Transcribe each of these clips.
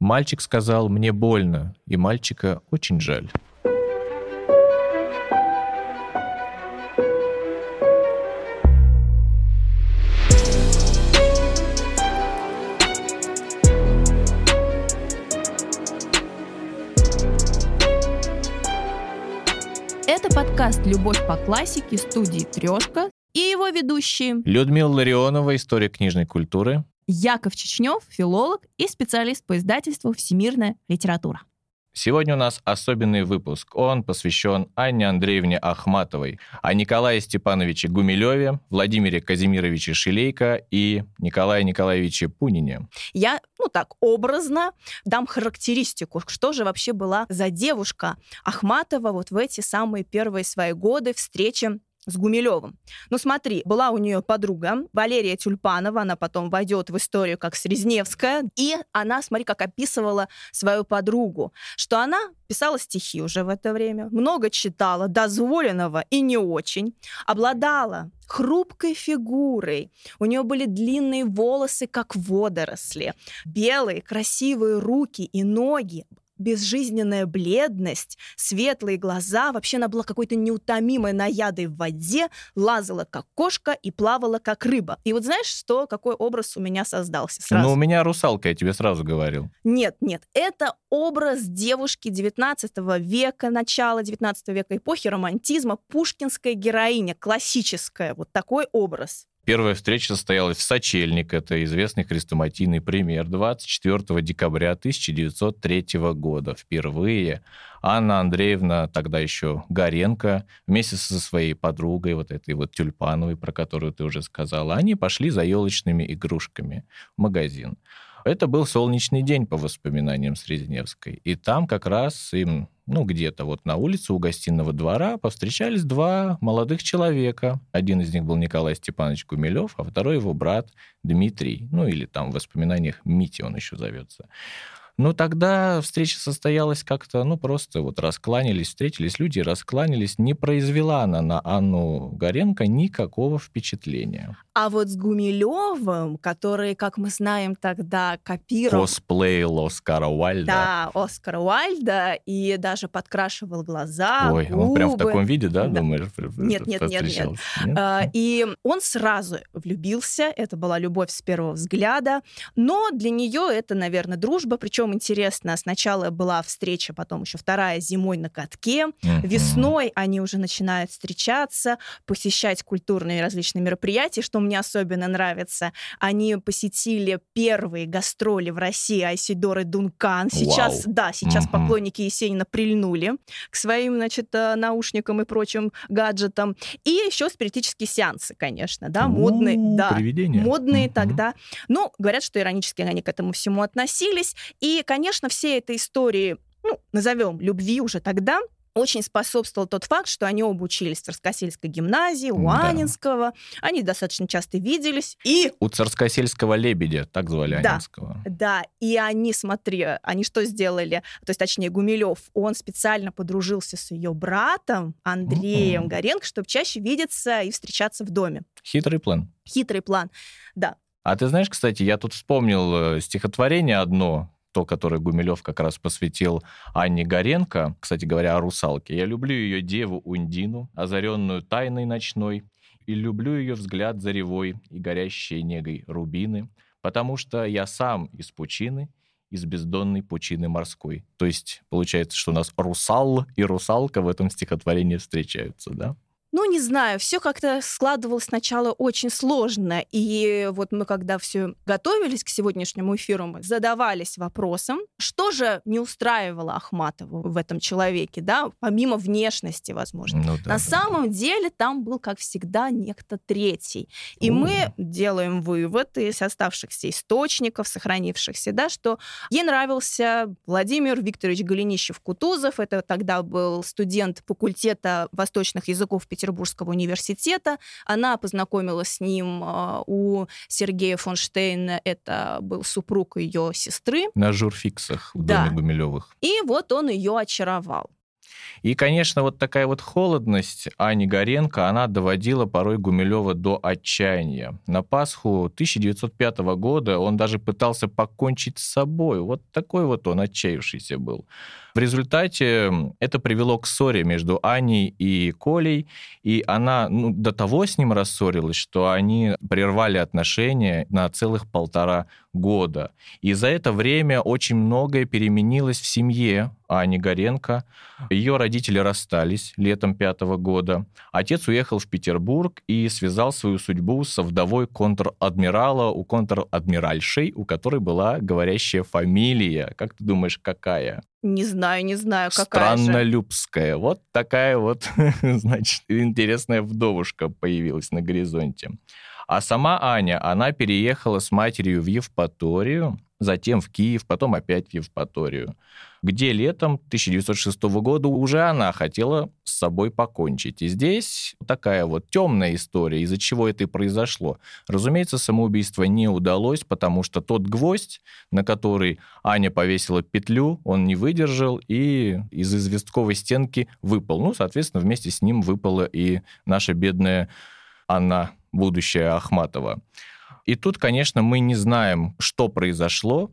Мальчик сказал, мне больно, и мальчика очень жаль. Это подкаст «Любовь по классике» студии «Трешка» и его ведущие Людмила Ларионова, историк книжной культуры. Яков Чечнев, филолог и специалист по издательству «Всемирная литература». Сегодня у нас особенный выпуск. Он посвящен Анне Андреевне Ахматовой, а Николае Степановиче Гумилеве, Владимире Казимировиче Шилейко и Николае Николаевиче Пунине. Я, ну так, образно дам характеристику, что же вообще была за девушка Ахматова вот в эти самые первые свои годы встречи с Гумилевым. Ну смотри, была у нее подруга Валерия Тюльпанова, она потом войдет в историю как Срезневская, и она, смотри, как описывала свою подругу, что она писала стихи уже в это время, много читала, дозволенного и не очень, обладала хрупкой фигурой. У нее были длинные волосы, как водоросли, белые красивые руки и ноги, безжизненная бледность, светлые глаза. Вообще она была какой-то неутомимой наядой в воде, лазала как кошка и плавала как рыба. И вот знаешь, что, какой образ у меня создался сразу? Ну, у меня русалка, я тебе сразу говорил. Нет, нет, это образ девушки 19 века, начала 19 века, эпохи романтизма, пушкинская героиня, классическая, вот такой образ. Первая встреча состоялась в Сочельник, это известный хрестоматийный пример, 24 декабря 1903 года. Впервые Анна Андреевна, тогда еще Горенко, вместе со своей подругой, вот этой вот Тюльпановой, про которую ты уже сказала, они пошли за елочными игрушками в магазин. Это был солнечный день, по воспоминаниям Срезневской. И там как раз им ну, где-то вот на улице у гостиного двора повстречались два молодых человека. Один из них был Николай Степанович Гумилев, а второй его брат Дмитрий. Ну, или там в воспоминаниях Мити он еще зовется. Ну, тогда встреча состоялась как-то, ну, просто вот раскланялись, встретились люди, раскланялись. Не произвела она на Анну Горенко никакого впечатления. А вот с Гумилевым, который, как мы знаем, тогда копировал... Косплеил Оскара Уальда. Да, Оскара Уальда, и даже подкрашивал глаза, Ой, губы. он прям в таком виде, да, Да. думаешь? Нет, нет, нет, нет. Нет? А, И он сразу влюбился, это была любовь с первого взгляда, но для нее это, наверное, дружба, причем интересно, сначала была встреча, потом еще вторая зимой на катке. Весной они уже начинают встречаться, посещать культурные различные мероприятия, что мне особенно нравится. Они посетили первые гастроли в России Айсидоры Дункан. Сейчас, Вау. да, сейчас Мгм. поклонники Есенина прильнули к своим, значит, э, наушникам и прочим гаджетам. И еще спиритические сеансы, конечно, да, модные, У, да, Привидения. модные Мгм. тогда. Ну, говорят, что иронически они к этому всему относились. И, конечно, все этой истории, ну, назовем любви уже тогда, очень способствовал тот факт, что они оба учились в Царскосельской гимназии, у Да. Анинского. Они достаточно часто виделись. И У царскосельского лебедя, так звали Да. Анинского. да, и они, смотри, они что сделали? То есть, точнее, Гумилев, он специально подружился с ее братом Андреем Мгм. Горенко, чтобы чаще видеться и встречаться в доме. Хитрый план. Хитрый план. Да. А ты знаешь, кстати, я тут вспомнил э, стихотворение одно, то, которое Гумилев как раз посвятил Анне Горенко, кстати говоря, о русалке. «Я люблю ее деву Ундину, озаренную тайной ночной, и люблю ее взгляд заревой и горящие негой рубины, потому что я сам из пучины, из бездонной пучины морской». То есть получается, что у нас русал и русалка в этом стихотворении встречаются, да? Ну, не знаю, все как-то складывалось сначала очень сложно. И вот мы, когда все готовились к сегодняшнему эфиру, мы задавались вопросом, что же не устраивало Ахматову в этом человеке, да, помимо внешности, возможно. Ну, да, На да, самом деле там был, как всегда, некто третий. И О. мы делаем вывод из оставшихся источников, сохранившихся, да, что ей нравился Владимир Викторович Голенищев-Кутузов. Это тогда был студент факультета восточных языков Петербургского университета. Она познакомилась с ним а, у Сергея фон Штейна. Это был супруг ее сестры. На журфиксах в Да. доме Гумилевых. И вот он ее очаровал. И, конечно, вот такая вот холодность Ани Горенко, она доводила порой Гумилева до отчаяния. На Пасху 1905 года он даже пытался покончить с собой. Вот такой вот он отчаявшийся был. В результате это привело к ссоре между Аней и Колей, и она ну, до того с ним рассорилась, что они прервали отношения на целых полтора года. И за это время очень многое переменилось в семье Ани Горенко. Ее родители расстались летом пятого года. Отец уехал в Петербург и связал свою судьбу со вдовой контр-адмирала у контр-адмиральшей, у которой была говорящая фамилия. Как ты думаешь, какая? Не знаю, не знаю, какая Страннолюбская. Же. Вот такая вот, значит, интересная вдовушка появилась на горизонте. А сама Аня, она переехала с матерью в Евпаторию, затем в Киев, потом опять в Евпаторию, где летом 1906 года уже она хотела с собой покончить. И здесь такая вот темная история, из-за чего это и произошло. Разумеется, самоубийство не удалось, потому что тот гвоздь, на который Аня повесила петлю, он не выдержал и из известковой стенки выпал. Ну, соответственно, вместе с ним выпала и наша бедная Анна, будущая Ахматова. И тут, конечно, мы не знаем, что произошло,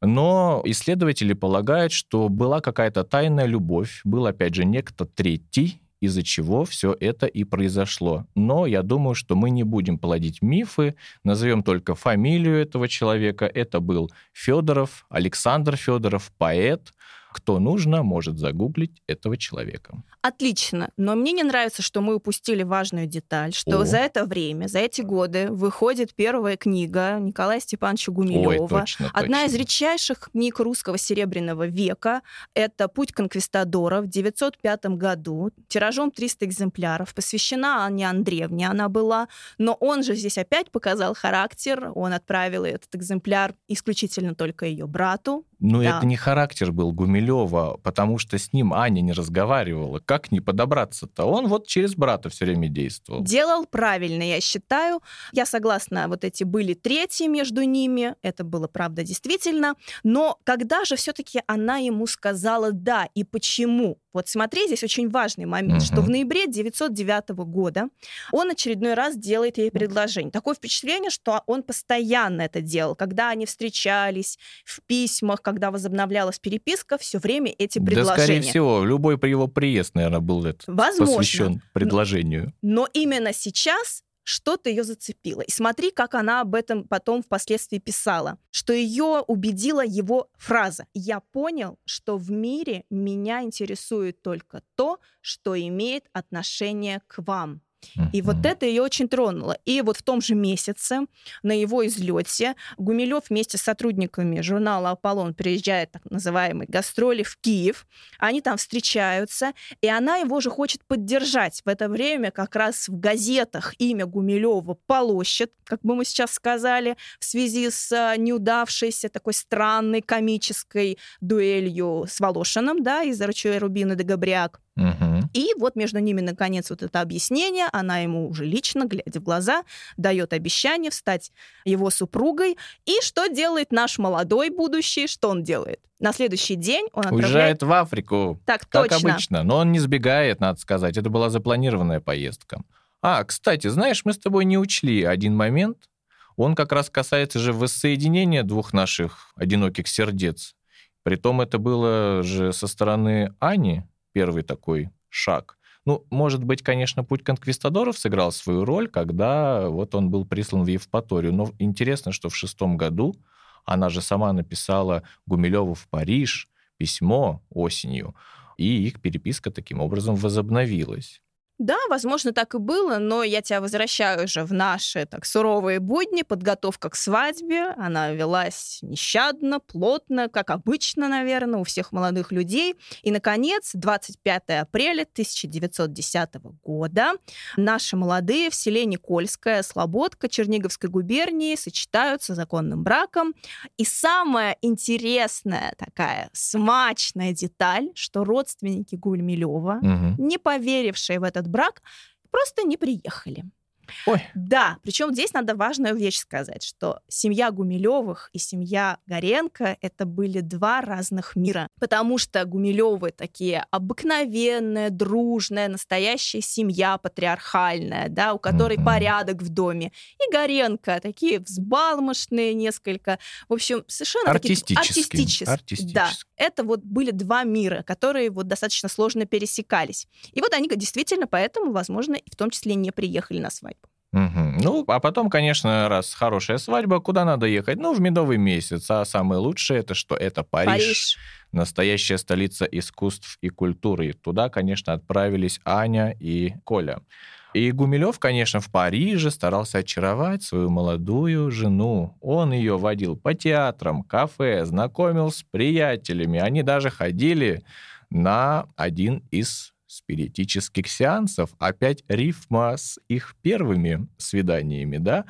но исследователи полагают, что была какая-то тайная любовь, был, опять же, некто третий, из-за чего все это и произошло. Но я думаю, что мы не будем плодить мифы, назовем только фамилию этого человека. Это был Федоров, Александр Федоров, поэт, кто нужно, может загуглить этого человека. Отлично. Но мне не нравится, что мы упустили важную деталь, что О. за это время, за эти годы выходит первая книга Николая Степановича Гумилева. Ой, точно, Одна точно. из редчайших книг русского серебряного века. Это «Путь конквистадора» в 905 году. Тиражом 300 экземпляров. Посвящена Анне Андреевне она была. Но он же здесь опять показал характер. Он отправил этот экземпляр исключительно только ее брату, ну, да. это не характер был Гумилева, потому что с ним Аня не разговаривала. Как не подобраться-то? Он вот через брата все время действовал. Делал правильно, я считаю. Я согласна, вот эти были третьи между ними. Это было, правда, действительно. Но когда же все-таки она ему сказала «да» и почему? Вот смотри, здесь очень важный момент, угу. что в ноябре 909 года он очередной раз делает ей предложение. Такое впечатление, что он постоянно это делал. Когда они встречались, в письмах, когда возобновлялась переписка, все время эти предложения. Да, скорее всего, любой его приезд, наверное, был этот Возможно. посвящен предложению. Но, но именно сейчас что-то ее зацепило. И смотри, как она об этом потом впоследствии писала, что ее убедила его фраза «Я понял, что в мире меня интересует только то, что имеет отношение к вам». И вот это ее очень тронуло. И вот в том же месяце на его излете Гумилев вместе с сотрудниками журнала «Аполлон» приезжает так называемый гастроли в Киев. Они там встречаются, и она его же хочет поддержать. В это время как раз в газетах имя Гумилева полощет, как бы мы сейчас сказали, в связи с а, неудавшейся такой странной комической дуэлью с Волошиным, да, из «Рачуя Рубина де Габриак». Угу. И вот между ними, наконец, вот это объяснение. Она ему уже лично, глядя в глаза, дает обещание встать его супругой. И что делает наш молодой будущий? Что он делает? На следующий день он отправляет... Уезжает в Африку. Так, как точно. обычно. Но он не сбегает, надо сказать. Это была запланированная поездка. А, кстати, знаешь, мы с тобой не учли один момент. Он как раз касается же воссоединения двух наших одиноких сердец. Притом это было же со стороны Ани, первый такой шаг. Ну, может быть, конечно, путь конквистадоров сыграл свою роль, когда вот он был прислан в Евпаторию. Но интересно, что в шестом году она же сама написала Гумилеву в Париж письмо осенью, и их переписка таким образом возобновилась. Да, возможно, так и было, но я тебя возвращаю уже в наши так суровые будни, подготовка к свадьбе. Она велась нещадно, плотно, как обычно, наверное, у всех молодых людей. И, наконец, 25 апреля 1910 года наши молодые в селе Никольская, Слободка, Черниговской губернии сочетаются законным браком. И самая интересная такая смачная деталь, что родственники Гульмилева, угу. не поверившие в этот брак, просто не приехали. Ой. Да, причем здесь надо важную вещь сказать, что семья Гумилевых и семья Горенко это были два разных мира, потому что Гумилевы такие обыкновенная, дружная, настоящая семья патриархальная, да, у которой mm-hmm. порядок в доме, и Горенко такие взбалмошные несколько, в общем, совершенно артистические. артистические. артистические. Да, это вот были два мира, которые вот достаточно сложно пересекались. И вот они действительно поэтому, возможно, в том числе не приехали на свадьбу. Угу. Ну, а потом, конечно, раз хорошая свадьба, куда надо ехать? Ну, в медовый месяц. А самое лучшее это что? Это Париж. Париж. Настоящая столица искусств и культуры. И туда, конечно, отправились Аня и Коля. И Гумилев, конечно, в Париже старался очаровать свою молодую жену. Он ее водил по театрам, кафе, знакомил с приятелями. Они даже ходили на один из спиритических сеансов, опять рифма с их первыми свиданиями, да,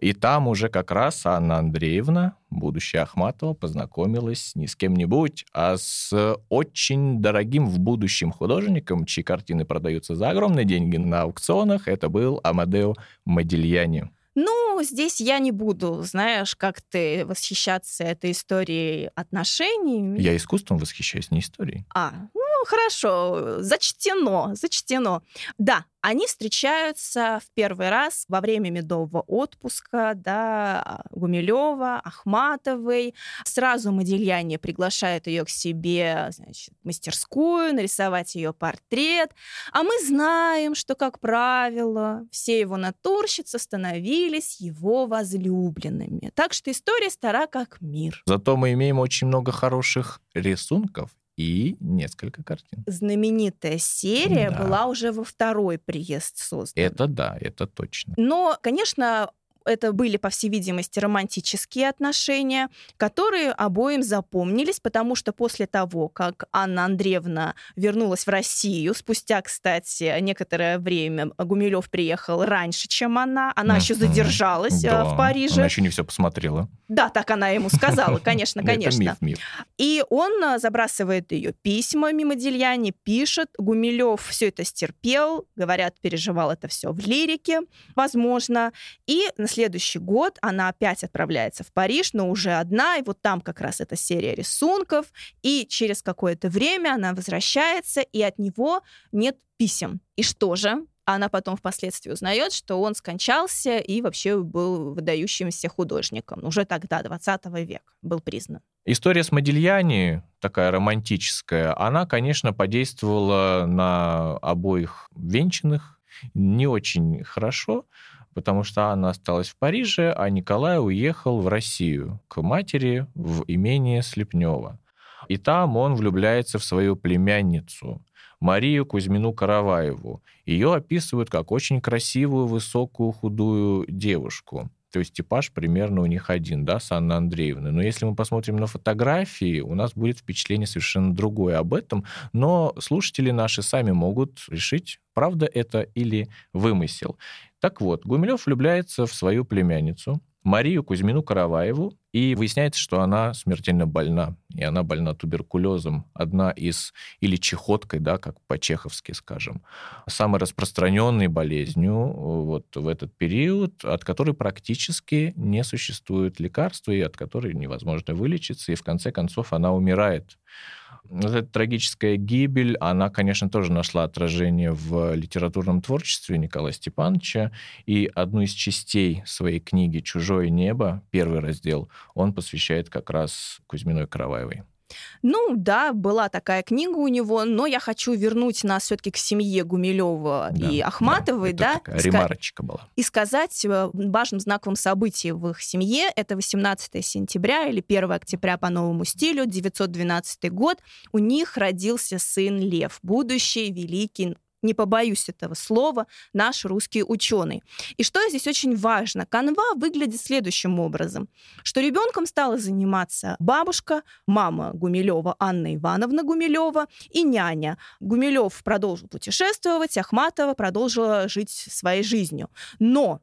и там уже как раз Анна Андреевна, будущая Ахматова, познакомилась не с кем-нибудь, а с очень дорогим в будущем художником, чьи картины продаются за огромные деньги на аукционах, это был Амадео Модильяни. Ну, здесь я не буду, знаешь, как ты восхищаться этой историей отношений. Я искусством восхищаюсь, не историей. А, ну, хорошо, зачтено, зачтено. Да, они встречаются в первый раз во время медового отпуска, да, Гумилева, Ахматовой. Сразу Модельяне приглашает ее к себе, значит, в мастерскую, нарисовать ее портрет. А мы знаем, что, как правило, все его натурщицы становились его возлюбленными. Так что история стара как мир. Зато мы имеем очень много хороших рисунков и несколько картин. Знаменитая серия да. была уже во второй приезд создана. Это да, это точно. Но, конечно, это были, по всей видимости, романтические отношения, которые обоим запомнились, потому что после того, как Анна Андреевна вернулась в Россию, спустя, кстати, некоторое время Гумилев приехал раньше, чем она, она еще задержалась да, в Париже. Она еще не все посмотрела. Да, так она ему сказала, конечно, конечно. Это миф, миф. И он а, забрасывает ее письмами Модельяне, пишет. Гумилев все это стерпел, говорят, переживал это все в лирике, возможно. И на следующий год она опять отправляется в Париж, но уже одна, и вот там как раз эта серия рисунков, и через какое-то время она возвращается, и от него нет писем. И что же? Она потом впоследствии узнает, что он скончался и вообще был выдающимся художником. Уже тогда, 20 век, был признан. История с Модильяни, такая романтическая, она, конечно, подействовала на обоих венчанных не очень хорошо, потому что Анна осталась в Париже, а Николай уехал в Россию к матери в имение Слепнева. И там он влюбляется в свою племянницу, Марию Кузьмину Караваеву. Ее описывают как очень красивую, высокую, худую девушку. То есть типаж примерно у них один, да, с Анной Андреевной. Но если мы посмотрим на фотографии, у нас будет впечатление совершенно другое об этом. Но слушатели наши сами могут решить, правда это или вымысел. Так вот, Гумилев влюбляется в свою племянницу, Марию Кузьмину Караваеву, и выясняется, что она смертельно больна, и она больна туберкулезом. Одна из, или чехоткой, да, как по-чеховски скажем, самой распространенной болезнью э, вот в этот период, от которой практически не существует лекарства, и от которой невозможно вылечиться, и в конце концов она умирает. Вот эта трагическая гибель, она, конечно, тоже нашла отражение в литературном творчестве Николая Степановича. И одну из частей своей книги «Чужое небо», первый раздел, он посвящает как раз Кузьминой Караваевой. Ну да, была такая книга у него, но я хочу вернуть нас все-таки к семье Гумилева да, и Ахматовой, да. да такая ремарочка была. И сказать э, важным знаковым событием в их семье это 18 сентября или 1 октября по новому стилю, 912 год. У них родился сын Лев, будущий великий не побоюсь этого слова, наш русский ученый. И что здесь очень важно, канва выглядит следующим образом, что ребенком стала заниматься бабушка, мама Гумилева Анна Ивановна Гумилева и няня. Гумилев продолжил путешествовать, Ахматова продолжила жить своей жизнью. Но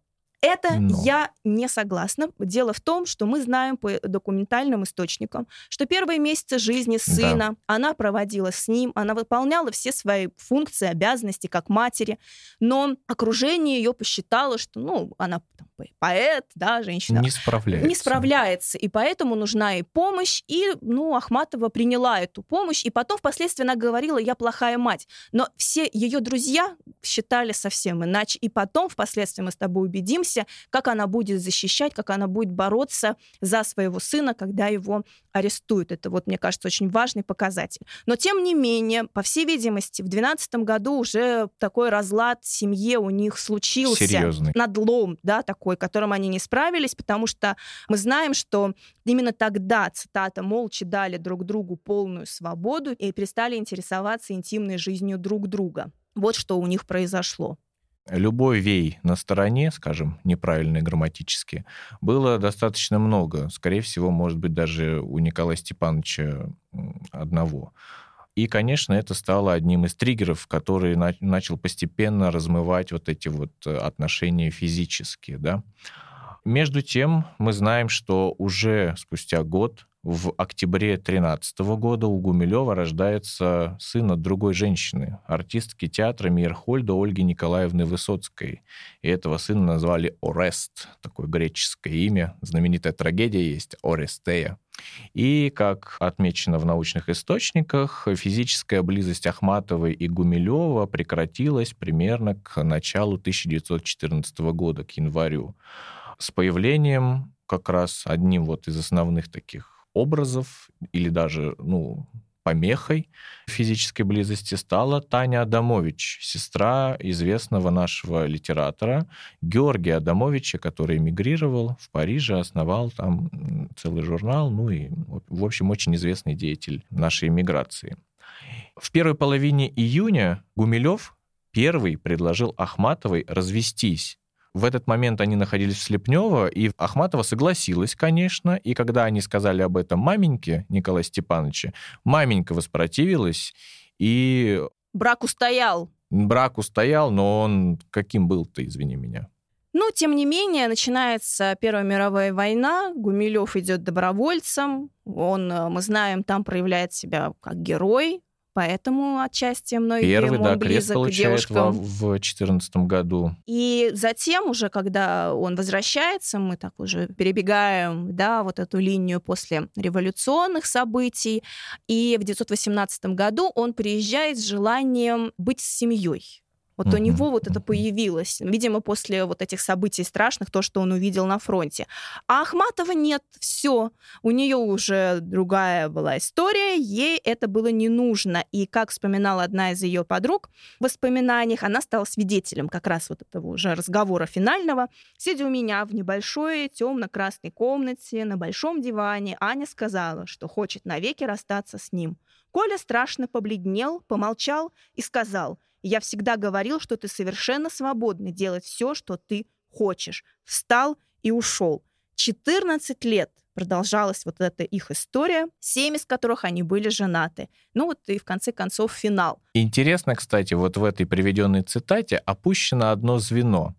Это Но. я не согласна. Дело в том, что мы знаем по документальным источникам, что первые месяцы жизни сына да. она проводила с ним, она выполняла все свои функции, обязанности как матери, но окружение ее посчитало, что, ну, она там, поэт, да, женщина. Не справляется. Не справляется, и поэтому нужна и помощь, и, ну, Ахматова приняла эту помощь, и потом впоследствии она говорила, я плохая мать. Но все ее друзья считали совсем иначе, и потом впоследствии мы с тобой убедимся, как она будет защищать, как она будет бороться за своего сына, когда его арестуют. Это вот, мне кажется, очень важный показатель. Но, тем не менее, по всей видимости, в 2012 году уже такой разлад в семье у них случился. Серьезный. Надлом, да, такой, которым они не справились, потому что мы знаем, что именно тогда, цитата, молча дали друг другу полную свободу и перестали интересоваться интимной жизнью друг друга. Вот что у них произошло любой вей на стороне, скажем, неправильный грамматически, было достаточно много. Скорее всего, может быть, даже у Николая Степановича одного. И, конечно, это стало одним из триггеров, который на- начал постепенно размывать вот эти вот э, отношения физические, да. Между тем, мы знаем, что уже спустя год в октябре 2013 года у Гумилева рождается сын от другой женщины, артистки театра Мирхольда Ольги Николаевны Высоцкой. И этого сына назвали Орест, такое греческое имя. Знаменитая трагедия есть Орестея. И, как отмечено в научных источниках, физическая близость Ахматовой и Гумилева прекратилась примерно к началу 1914 года, к январю. С появлением как раз одним вот из основных таких образов или даже, ну, помехой физической близости стала Таня Адамович, сестра известного нашего литератора Георгия Адамовича, который эмигрировал в Париже, основал там целый журнал, ну и, в общем, очень известный деятель нашей эмиграции. В первой половине июня Гумилев первый предложил Ахматовой развестись в этот момент они находились в Слепнево, и Ахматова согласилась, конечно, и когда они сказали об этом маменьке Николая Степановича, маменька воспротивилась, и... Брак устоял. Брак устоял, но он каким был-то, извини меня? Ну, тем не менее, начинается Первая мировая война, Гумилев идет добровольцем, он, э, мы знаем, там проявляет себя как герой, поэтому отчасти многие Первый, да, близок крест к девушкам. в 2014 году. И затем уже, когда он возвращается, мы так уже перебегаем, да, вот эту линию после революционных событий, и в 1918 году он приезжает с желанием быть с семьей. Вот у него вот это появилось, видимо, после вот этих событий страшных, то, что он увидел на фронте. А Ахматова нет, все. У нее уже другая была история, ей это было не нужно. И как вспоминала одна из ее подруг в воспоминаниях, она стала свидетелем как раз вот этого уже разговора финального. Сидя у меня в небольшой темно-красной комнате на большом диване, Аня сказала, что хочет навеки расстаться с ним. Коля страшно побледнел, помолчал и сказал, «Я всегда говорил, что ты совершенно свободный делать все, что ты хочешь». Встал и ушел. 14 лет продолжалась вот эта их история, семь из которых они были женаты. Ну вот и в конце концов финал. Интересно, кстати, вот в этой приведенной цитате опущено одно звено.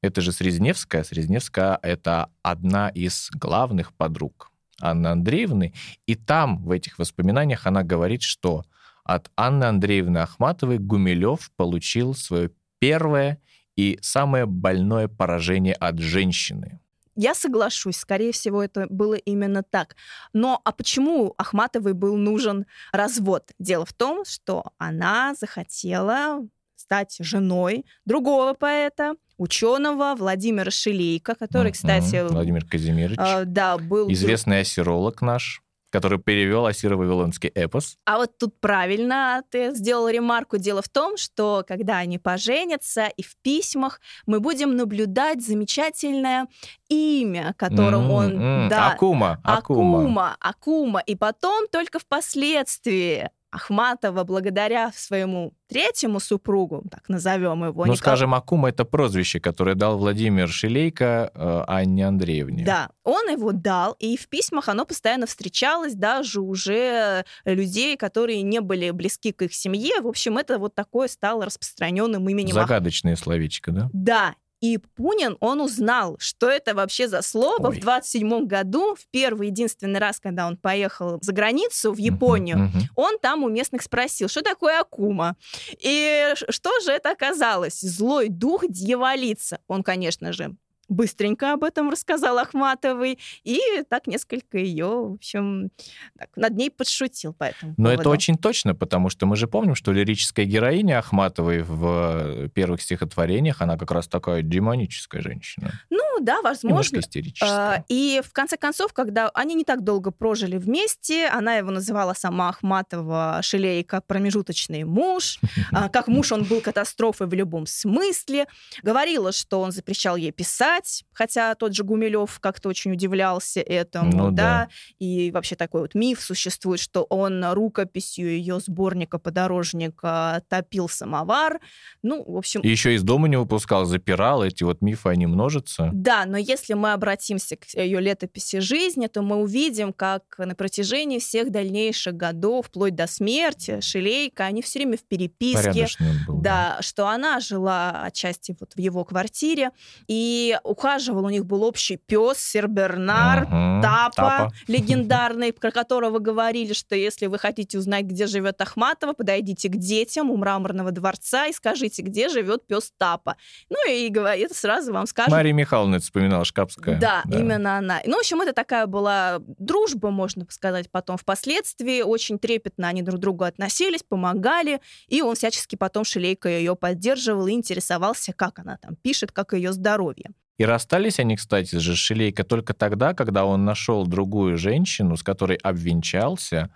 Это же Срезневская. Срезневская — это одна из главных подруг Анны Андреевны, и там, в этих воспоминаниях, она говорит, что от Анны Андреевны Ахматовой Гумилев получил свое первое и самое больное поражение от женщины. Я соглашусь, скорее всего, это было именно так. Но а почему Ахматовой был нужен развод? Дело в том, что она захотела стать женой другого поэта, ученого Владимира Шилейко, который, кстати... Владимир Казимирович. Э, да, был... Известный ассиролог наш который перевел Ассиро-Вавилонский эпос. А вот тут правильно ты сделал ремарку. Дело в том, что когда они поженятся, и в письмах мы будем наблюдать замечательное имя, которым mm-hmm. он... Да, Акума, Акума. Акума. Акума. И потом только впоследствии Ахматова благодаря своему третьему супругу, так назовем его. Ну, Никол... скажем, Акума — это прозвище, которое дал Владимир Шилейко э, Анне Андреевне. Да, он его дал, и в письмах оно постоянно встречалось даже уже людей, которые не были близки к их семье. В общем, это вот такое стало распространенным именем. Загадочное словечко, да? Да, И Пунин, он узнал, что это вообще за слово Ой. в 27 году, в первый единственный раз, когда он поехал за границу, в Японию, Мгм, мгм. он там у местных спросил, что такое акума. И что же это оказалось? Злой дух дьяволица. Он, конечно же, быстренько об этом рассказал Ахматовой и так несколько ее, в общем, так, над ней подшутил по этому Но это поводу. очень точно, потому что мы же помним, что лирическая героиня Ахматовой в э, первых стихотворениях, она как раз такая демоническая женщина. Ну да, Немножко возможно. истерическая. А, И в конце концов, когда они не так долго прожили вместе, она его называла сама Ахматова Шелейка промежуточный муж, а, как муж он был катастрофой в любом смысле, говорила, что он запрещал ей писать, хотя тот же Гумилев как-то очень удивлялся этому, Ну да, да. и вообще такой вот миф существует, что он рукописью ее сборника подорожника топил самовар, ну, в общем, И еще из дома не выпускал, запирал, эти вот мифы, они множатся. Да, но если мы обратимся к ее летописи жизни, то мы увидим, как на протяжении всех дальнейших годов, вплоть до смерти, Шелейка, они все время в переписке. Был. Да, что она жила отчасти вот в его квартире, и ухаживал, у них был общий пес, Сербернар, Мгм. Тапа, легендарный, про которого говорили, что если вы хотите узнать, где живет Ахматова, подойдите к детям у мраморного дворца и скажите, где живет пес Тапа. Ну и говорит, сразу вам скажут, Мария Михайловна это вспоминала, Шкапская. да, именно она. Ну, в общем, это такая была дружба, можно сказать, потом впоследствии. Очень трепетно они друг к другу относились, помогали, и он всячески потом Шелейка ее поддерживал и интересовался, как она там пишет, как ее здоровье. И расстались они, кстати, с Шелейко только тогда, когда он нашел другую женщину, с которой обвенчался.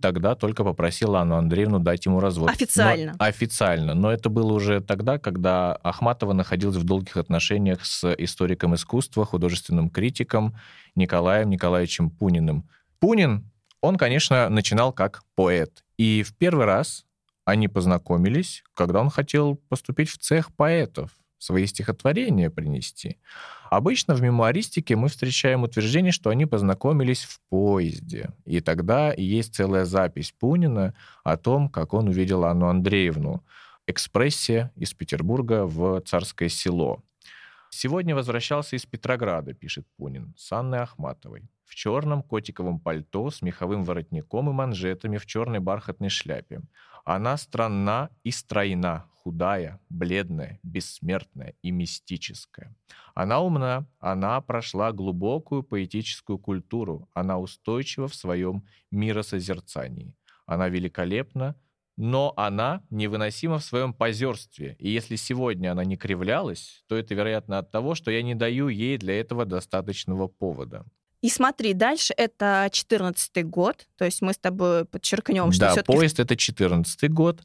Тогда только попросил Анну Андреевну дать ему развод. Официально. Но- официально. Но это было уже тогда, когда Ахматова находилась в долгих отношениях с историком искусства, художественным критиком Николаем Николаевичем Пуниным. Пунин, он, конечно, начинал как поэт. И в первый раз они познакомились, когда он хотел поступить в цех поэтов, свои стихотворения принести. Обычно в мемуаристике мы встречаем утверждение, что они познакомились в поезде. И тогда есть целая запись Пунина о том, как он увидел Анну Андреевну. Экспрессия из Петербурга в Царское село. Сегодня возвращался из Петрограда, пишет Пунин, с Анной Ахматовой. В черном котиковом пальто с меховым воротником и манжетами в черной бархатной шляпе. Она странна и стройна, худая, бледная, бессмертная и мистическая. Она умна, она прошла глубокую поэтическую культуру, она устойчива в своем миросозерцании. Она великолепна, но она невыносима в своем позерстве. И если сегодня она не кривлялась, то это, вероятно, от того, что я не даю ей для этого достаточного повода. И смотри, дальше это 14 год, то есть мы с тобой подчеркнем, что да, все-таки поезд это 14 год.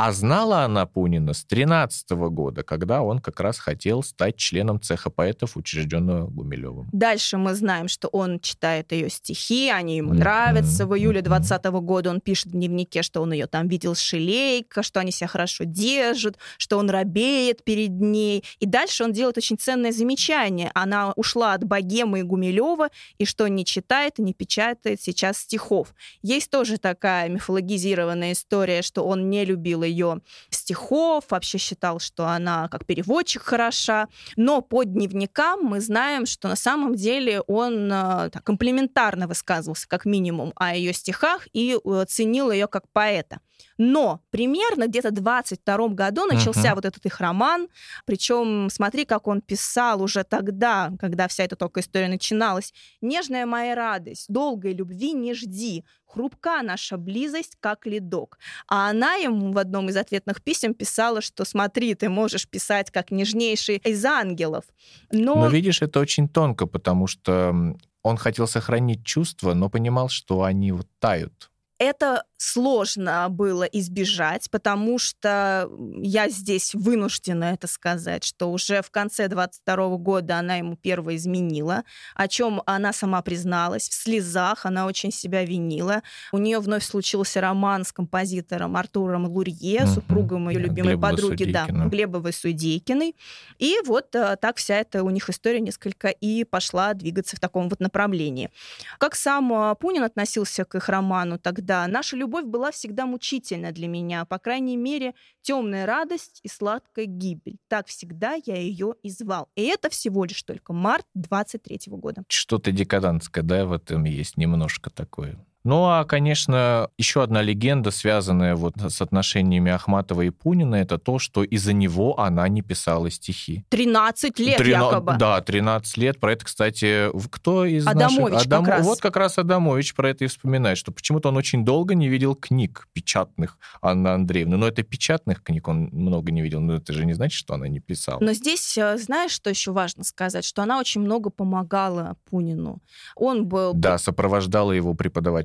А знала она Пунина с 13 года, когда он как раз хотел стать членом цеха поэтов, учрежденного Гумилевым. Дальше мы знаем, что он читает ее стихи, они ему Мгм, нравятся. В июле мгм. 20 года он пишет в дневнике, что он ее там видел с Шелейко, что они себя хорошо держат, что он робеет перед ней. И дальше он делает очень ценное замечание. Она ушла от богемы и Гумилева, и что не читает и не печатает сейчас стихов. Есть тоже такая мифологизированная история, что он не любил ее стихов, вообще считал, что она как переводчик хороша. Но по дневникам мы знаем, что на самом деле он э, так, комплиментарно высказывался, как минимум, о ее стихах и э, ценил ее как поэта. Но примерно где-то в 22 году начался Мгм. вот этот их роман. Причем смотри, как он писал уже тогда, когда вся эта только история начиналась. «Нежная моя радость, долгой любви не жди, хрупка наша близость, как ледок». А она ему в одном из ответных писем писала, что смотри, ты можешь писать как нежнейший из ангелов. Но, Но видишь, это очень тонко, потому что он хотел сохранить чувства, но понимал, что они вот тают. это сложно было избежать, потому что я здесь вынуждена это сказать, что уже в конце 22 года она ему первая изменила, о чем она сама призналась. В слезах она очень себя винила. У нее вновь случился роман с композитором Артуром Лурье, Мгм. супругом ее Да, любимой Глебовой подруги, да, Судейкина. Глебовой Судейкиной. И вот э, так вся эта у них история несколько и пошла двигаться в таком вот направлении. Как сам э, Пунин относился к их роману тогда? Наша любовь любовь была всегда мучительна для меня, по крайней мере, темная радость и сладкая гибель. Так всегда я ее и звал. И это всего лишь только март 23 года. Что-то декадантское, да, в этом есть немножко такое. Ну, а, конечно, еще одна легенда, связанная вот с отношениями Ахматова и Пунина, это то, что из-за него она не писала стихи. 13 лет Трина- якобы. Да, 13 лет. Про это, кстати, кто из Адамович наших... как раз. Вот как раз Адамович про это и вспоминает, что почему-то он очень долго не видел книг печатных Анны Андреевны. Но это печатных книг он много не видел, но это же не значит, что она не писала. Но здесь, э, знаешь, что еще важно сказать? Что она очень много помогала Пунину. Он был... Да, сопровождала его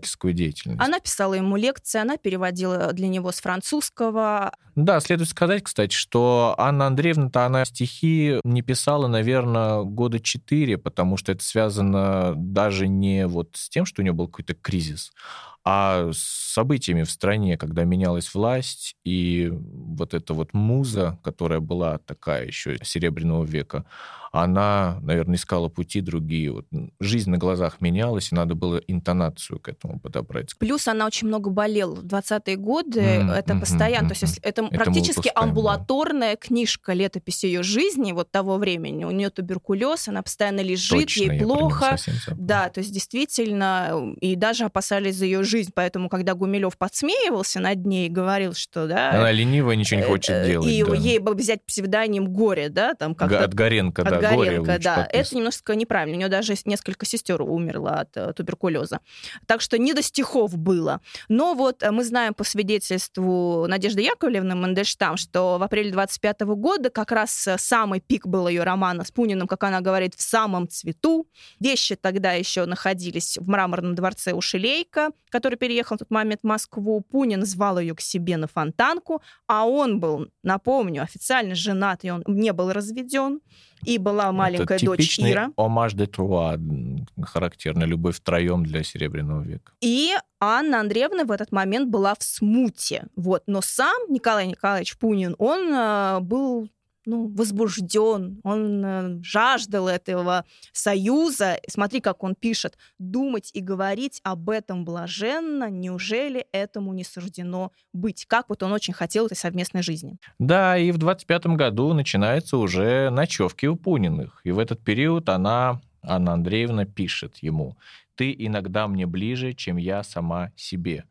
преподавательскую деятельность. Она писала ему лекции, она переводила для него с французского. Да, следует сказать, кстати, что Анна Андреевна-то она стихи не писала, наверное, года четыре, потому что это связано даже не вот с тем, что у нее был какой-то кризис, а с событиями в стране, когда менялась власть, и вот эта вот муза, которая была такая еще Серебряного века, она, наверное, искала пути другие. Вот жизнь на глазах менялась, и надо было интонацию к этому подобрать. Плюс она очень много болела. В 20-е годы Мгм, это постоянно. То есть если это, было практически да. амбулаторная книжка летописи ее жизни вот того времени. У нее туберкулез, она постоянно лежит, Точно, ей плохо. Да, то есть действительно, и даже опасались за ее жизнь. Поэтому, когда Гумилев подсмеивался над ней и говорил, что да, Она ленивая, ничего не хочет э, делать. и да. ей бы взять псевдоним Горе, да, там как-то От Горенко, от да, горе Горенко, лучше да. Это немножко неправильно. У нее даже несколько сестер умерло от э, туберкулеза. Так что не до стихов было. Но вот э, мы знаем по свидетельству Надежды Яковлевны Мандельштам, что в апреле 25 года как раз э, самый пик был ее романа с Пуниным, как она говорит, в самом цвету. Вещи тогда еще находились в мраморном дворце у Шилейка, который переехал в тот момент в Москву. Пунин звал ее к себе на фонтанку, а он был, напомню, официально женат, и он не был разведен. И была маленькая Это дочь Ира. омаж де Труа, характерная любовь втроем для Серебряного века. И Анна Андреевна в этот момент была в смуте. Вот. Но сам Николай Николаевич Пунин, он э, был ну, возбужден, он э, жаждал этого союза. Смотри, как он пишет. Думать и говорить об этом блаженно, неужели этому не суждено быть? Как вот он очень хотел этой совместной жизни. Да, и в 25 году начинаются уже ночевки у Пуниных. И в этот период она, Анна Андреевна, пишет ему, «Ты иногда мне ближе, чем я сама себе».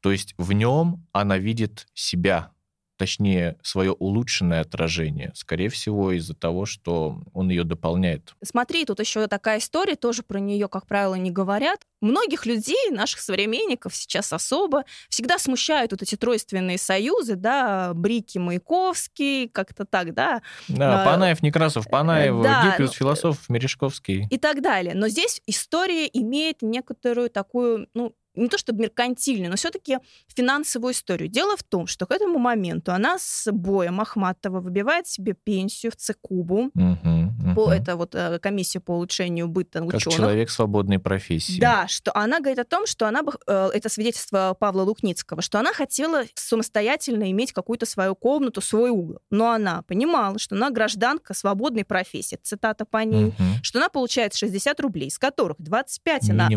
То есть в нем она видит себя, точнее, свое улучшенное отражение, скорее всего, из-за того, что он ее дополняет. Смотри, тут еще такая история, тоже про нее, как правило, не говорят. Многих людей, наших современников сейчас особо, всегда смущают вот эти тройственные союзы, да, Брики, Маяковский, как-то так, да, Да, А, Панаев, Некрасов, Панаев, да, Гиппиус, ну, Философов, Мережковский. и так далее. Но здесь история имеет некоторую такую, ну, не то чтобы меркантильную, но все-таки финансовую историю. Дело в том, что к этому моменту она с боем Ахматова выбивает себе пенсию в ЦКУБу, по, мгм. это вот э, комиссия по улучшению быта Как ученых. человек свободной профессии. Да, что она говорит о том, что она бы, э, это свидетельство Павла Лукницкого, что она хотела самостоятельно иметь какую-то свою комнату, свой угол. Но она понимала, что она гражданка свободной профессии, цитата по ней, Мгм. что она получает 60 рублей, из которых 25 она...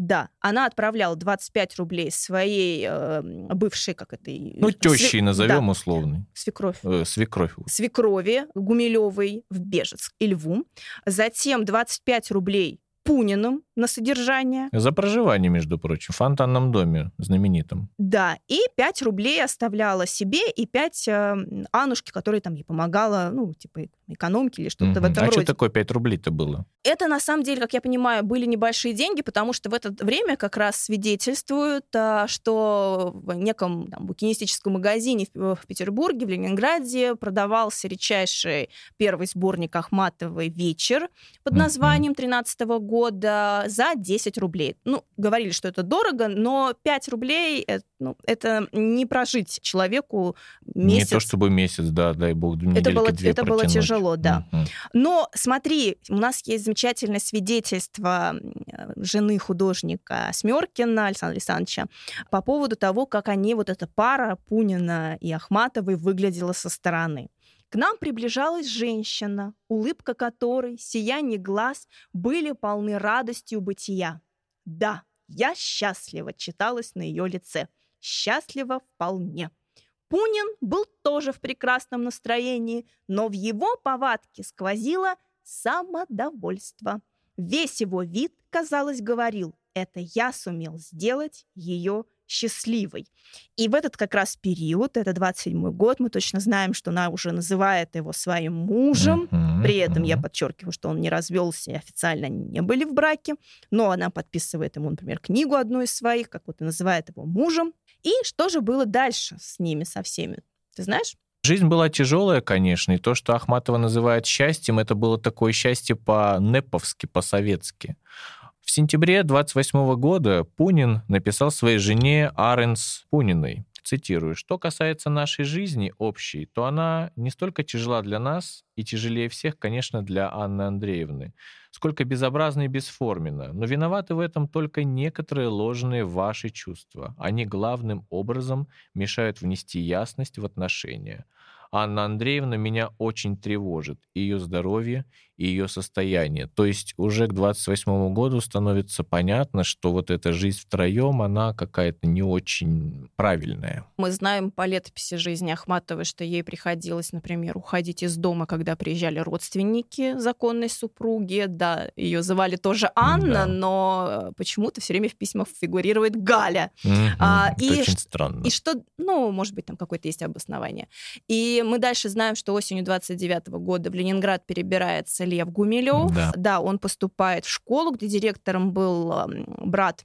Да, она отправляла 25 рублей своей э, бывшей, как это... Ну, све- тещей назовем да, условный. свекровь Э, свекровь. свекрови Гумилевой в Бежецк и Льву. Затем 25 рублей Пуниным на содержание. За проживание, между прочим, в фонтанном доме знаменитом. Да, и 5 рублей оставляла себе, и 5 э, Анушки, которая там ей помогала, ну, типа экономки или что-то в Мгм. этом а что роде. такое 5 рублей-то было? Это, на самом деле, как я понимаю, были небольшие деньги, потому что в это время как раз свидетельствуют, а, что в неком там, букинистическом магазине в, в Петербурге, в Ленинграде продавался редчайший первый сборник Ахматовой «Вечер» под названием 13 года за 10 рублей. Ну, говорили, что это дорого, но 5 рублей ну, это не прожить человеку месяц. Не то чтобы месяц, да, дай бог, Это было- две это было тяжело, да. Мгм. Но смотри, у нас есть замечательное свидетельство э, жены художника Смеркина Александра Александровича по поводу того, как они, вот эта пара Пунина и Ахматовой выглядела со стороны. К нам приближалась женщина, улыбка которой, сияние глаз были полны радостью бытия. Да, я счастлива, читалось на ее лице. счастливо вполне. Пунин был тоже в прекрасном настроении, но в его повадке сквозило самодовольство. Весь его вид, казалось, говорил, это я сумел сделать ее счастливой. И в этот как раз период, это 27 год, мы точно знаем, что она уже называет его своим мужем. Mm-hmm, При этом mm-hmm. я подчеркиваю, что он не развелся и официально они не были в браке, но она подписывает ему, например, книгу одну из своих, как вот и называет его мужем. И что же было дальше с ними, со всеми? Ты знаешь? Жизнь была тяжелая, конечно, и то, что Ахматова называет счастьем, это было такое счастье по-неповски, по-советски. В сентябре 28 года Пунин написал своей жене Аренс Пуниной, цитирую, «Что касается нашей жизни общей, то она не столько тяжела для нас и тяжелее всех, конечно, для Анны Андреевны, сколько безобразна и бесформенна, но виноваты в этом только некоторые ложные ваши чувства. Они главным образом мешают внести ясность в отношения. Анна Андреевна меня очень тревожит, ее здоровье и ее состояние. То есть уже к 28 году становится понятно, что вот эта жизнь втроем, она какая-то не очень правильная. Мы знаем по летописи жизни Ахматовой, что ей приходилось, например, уходить из дома, когда приезжали родственники законной супруги. Да, ее звали тоже Анна, да. но почему-то все время в письмах фигурирует Галя. Угу, а, это и очень странно. И что, ну, может быть, там какое-то есть обоснование. И мы дальше знаем, что осенью 29 года в Ленинград перебирается Лев Гумилев. Да. да, он поступает в школу, где директором был брат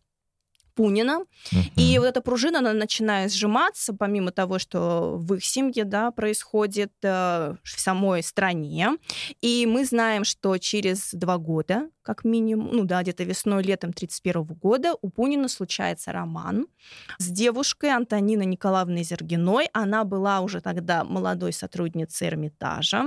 Пунина. Uh-huh. И вот эта пружина, она начинает сжиматься, помимо того, что в их семье да, происходит э, в самой стране. И мы знаем, что через два года как минимум, ну да, где-то весной, летом 31 года у Пунина случается роман с девушкой Антониной Николаевной Зергиной. Она была уже тогда молодой сотрудницей Эрмитажа,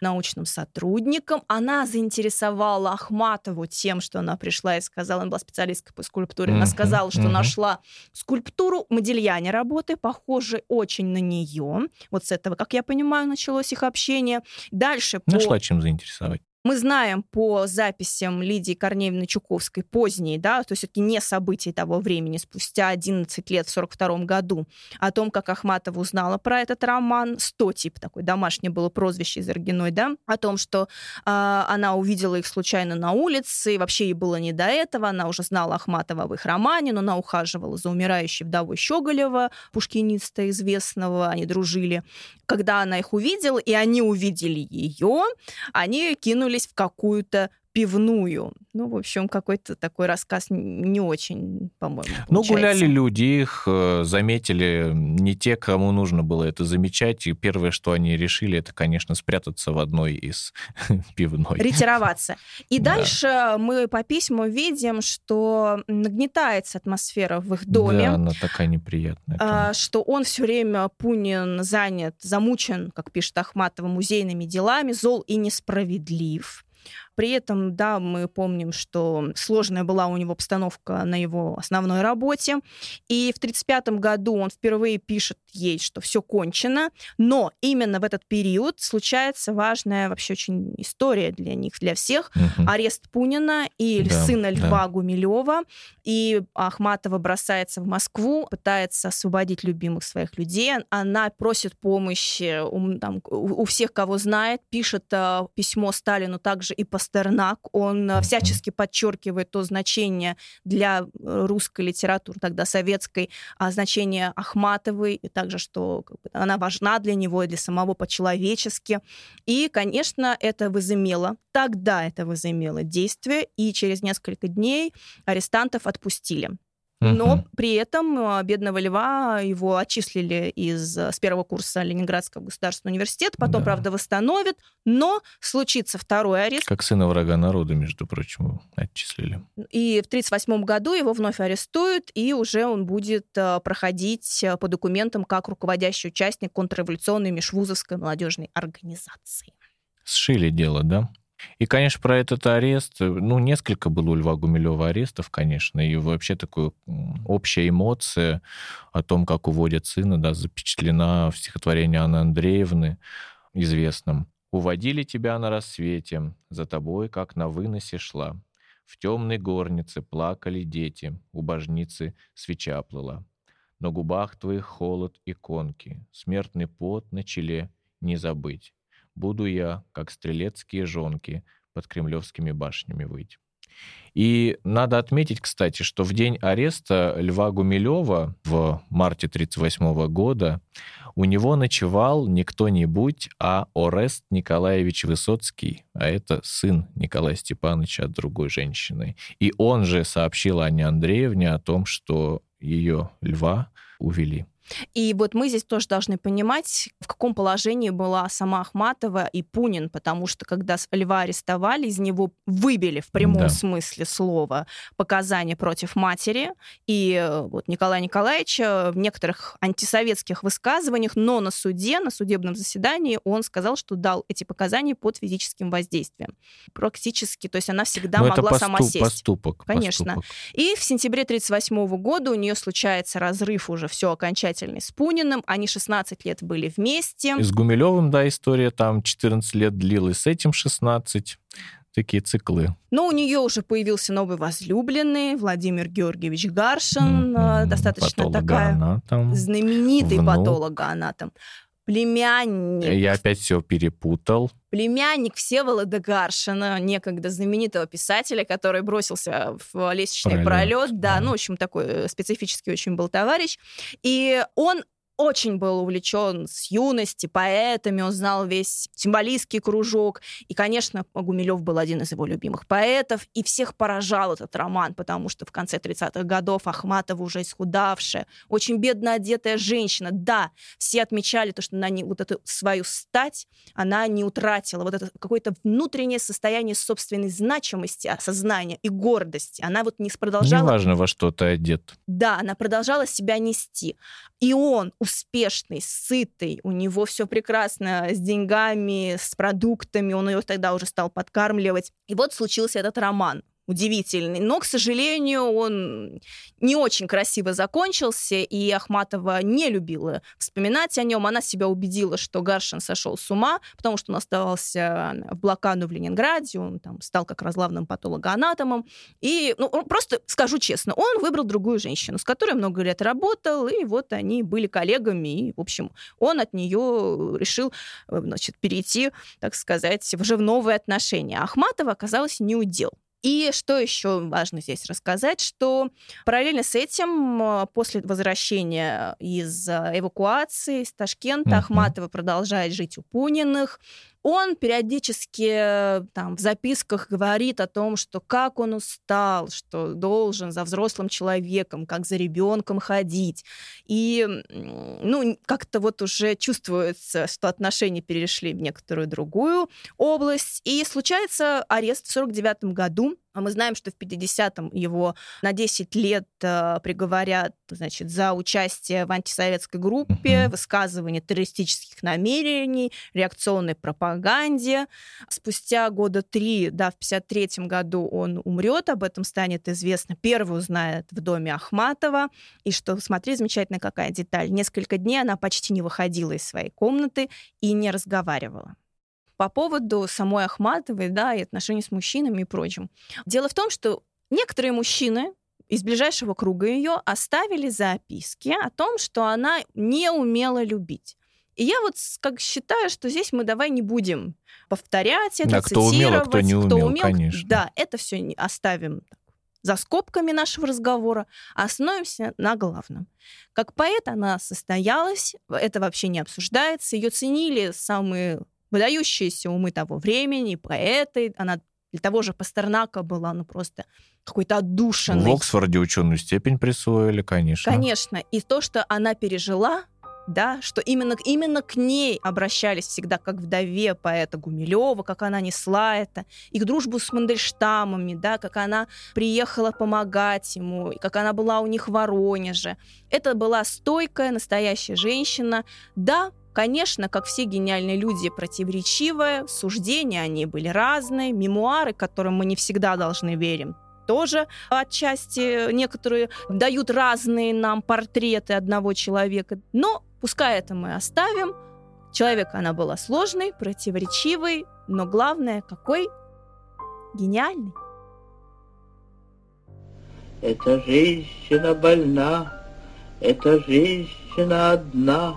научным сотрудником. Она заинтересовала Ахматову тем, что она пришла и сказала, она была специалисткой по скульптуре, она сказала, что нашла скульптуру Модельяне работы, похожей очень на нее. Вот с этого, как я понимаю, началось их общение. Дальше Нашла по... чем заинтересовать. Мы знаем по записям Лидии Корнеевны Чуковской поздней, да, то есть все-таки не событий того времени, спустя 11 лет в 42 году, о том, как Ахматова узнала про этот роман, 100 тип такой, домашнее было прозвище из Аргиной, да, о том, что э, она увидела их случайно на улице, и вообще ей было не до этого, она уже знала Ахматова в их романе, но она ухаживала за умирающей вдовой Щеголева, пушкиниста известного, они дружили. Когда она их увидела, и они увидели ее, они кинули кинулись в какую-то пивную. Ну, в общем, какой-то такой рассказ не очень, по-моему, Ну, гуляли люди, их э, заметили не те, кому нужно было это замечать, и первое, что они решили, это, конечно, спрятаться в одной из пивной. Ретироваться. И да. дальше мы по письму видим, что нагнетается атмосфера в их доме. Да, она такая неприятная. А, что он все время, Пунин, занят, замучен, как пишет Ахматова, музейными делами, зол и несправедлив. При этом, да, мы помним, что сложная была у него обстановка на его основной работе. И в 1935 году он впервые пишет ей, что все кончено. Но именно в этот период случается важная вообще очень история для них, для всех. Угу. Арест Пунина и да, сына Льва да. Гумилева. И Ахматова бросается в Москву, пытается освободить любимых своих людей. Она просит помощи у, там, у всех, кого знает, пишет э, письмо Сталину также и Пастернак. Он э, всячески подчеркивает то значение для э, русской литературы, тогда советской, а значение Ахматовой, и также, что как бы, она важна для него и для самого по-человечески. И, конечно, это возымело, тогда это возымело действие, и через несколько дней арестантов отпустили. Но при этом а, бедного льва его отчислили из, с первого курса Ленинградского государственного университета, потом, да. правда, восстановят, но случится второй арест. Как сына врага народа, между прочим, отчислили. И в 1938 году его вновь арестуют, и уже он будет а, проходить а, по документам как руководящий участник контрреволюционной межвузовской молодежной организации. Сшили дело, да? И, конечно, про этот арест, э, ну, несколько было у Льва Гумилева арестов, конечно, и вообще такая общая эмоция о том, как уводят сына, да, запечатлена в стихотворении Анны Андреевны, известном. «Уводили тебя на рассвете, за тобой, как на выносе шла. В темной горнице плакали дети, у божницы свеча плыла. На губах твоих холод и конки, смертный пот на челе не забыть. Буду я, как стрелецкие жонки, под кремлевскими башнями выть. И надо отметить, кстати, что в день ареста Льва Гумилева в марте 1938 года у него ночевал не кто-нибудь, а Орест Николаевич Высоцкий, а это сын Николая Степановича от другой женщины. И он же сообщил Анне Андреевне о том, что ее льва увели. И вот мы здесь тоже должны понимать, в каком положении была сама Ахматова и Пунин, потому что когда Льва арестовали, из него выбили в прямом да. смысле слова показания против матери. И э, вот Николай Николаевич в некоторых антисоветских высказываниях, но на суде, на судебном заседании он сказал, что дал эти показания под физическим воздействием. Практически, то есть она всегда но могла поступ, сама сесть. Поступок. Конечно. Поступок. И в сентябре 1938 года у нее случается разрыв уже все окончательно замечательный с Пуниным. Они 16 лет были вместе. И с Гумилевым, да, история там 14 лет длилась, с этим 16 такие циклы. Но у нее уже появился новый возлюбленный Владимир Георгиевич Гаршин, mm-hmm. достаточно такая знаменитый патологоанатом. Племянник. Я опять все перепутал. Племянник Всеволода Гаршина, некогда знаменитого писателя, который бросился в лестничный пролет. пролет. Да, ну, в общем, такой э, специфический очень был товарищ. И он очень был увлечен с юности поэтами, он знал весь символистский кружок. И, конечно, Гумилев был один из его любимых поэтов, и всех поражал этот роман, потому что в конце 30-х годов Ахматова уже исхудавшая, очень бедно одетая женщина. Да, все отмечали то, что она не, вот эту свою стать, она не утратила, вот это какое-то внутреннее состояние собственной значимости, осознания и гордости. Она вот не продолжала... Неважно, во что ты одет. Да, она продолжала себя нести. И он, успешный, сытый, у него все прекрасно с деньгами, с продуктами, он ее тогда уже стал подкармливать. И вот случился этот роман удивительный. Но, к сожалению, он не очень красиво закончился, и Ахматова не любила вспоминать о нем. Она себя убедила, что Гаршин сошел с ума, потому что он оставался в блокаду в Ленинграде, он там стал как раз главным патологоанатомом. И, ну, просто скажу честно, он выбрал другую женщину, с которой много лет работал, и вот они были коллегами, и, в общем, он от нее решил, значит, перейти, так сказать, уже в новые отношения. Ахматова оказалась не удел. И что еще важно здесь рассказать, что параллельно с этим, а, после возвращения из а, эвакуации из Ташкента, uh-huh. Ахматова продолжает жить у Пуниных, он периодически там, в записках говорит о том, что как он устал, что должен за взрослым человеком, как за ребенком ходить. И ну, как-то вот уже чувствуется, что отношения перешли в некоторую другую область. И случается арест в 49 году а мы знаем, что в 50-м его на 10 лет э, приговорят значит, за участие в антисоветской группе, uh-huh. высказывание террористических намерений, реакционной пропаганде. Спустя года три, да, в 53-м году он умрет, об этом станет известно. Первый узнает в доме Ахматова. И что, смотри, замечательная какая деталь. Несколько дней она почти не выходила из своей комнаты и не разговаривала по поводу самой Ахматовой, да, и отношений с мужчинами и прочим. Дело в том, что некоторые мужчины из ближайшего круга ее оставили записки о том, что она не умела любить. И я вот как считаю, что здесь мы давай не будем повторять это, да, кто умел, а кто не умел, кто умел, конечно. Да, это все оставим за скобками нашего разговора, а остановимся на главном. Как поэт она состоялась, это вообще не обсуждается, ее ценили самые выдающиеся умы того времени, поэты. Она для того же Пастернака была, ну, просто какой-то отдушенный. В Оксфорде ученую степень присвоили, конечно. Конечно. И то, что она пережила, да, что именно, именно к ней обращались всегда как вдове поэта Гумилева, как она несла это, их дружбу с Мандельштамами, да, как она приехала помогать ему, как она была у них в Воронеже. Это была стойкая, настоящая женщина. Да, Конечно, как все гениальные люди, противоречивые, суждения они были разные, мемуары, которым мы не всегда должны верить, тоже отчасти некоторые дают разные нам портреты одного человека. Но пускай это мы оставим. Человек она была сложный, противоречивый, но главное, какой гениальный. Эта женщина больна, эта женщина одна,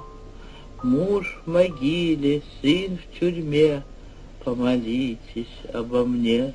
Муж в могиле, сын в тюрьме, Помолитесь обо мне.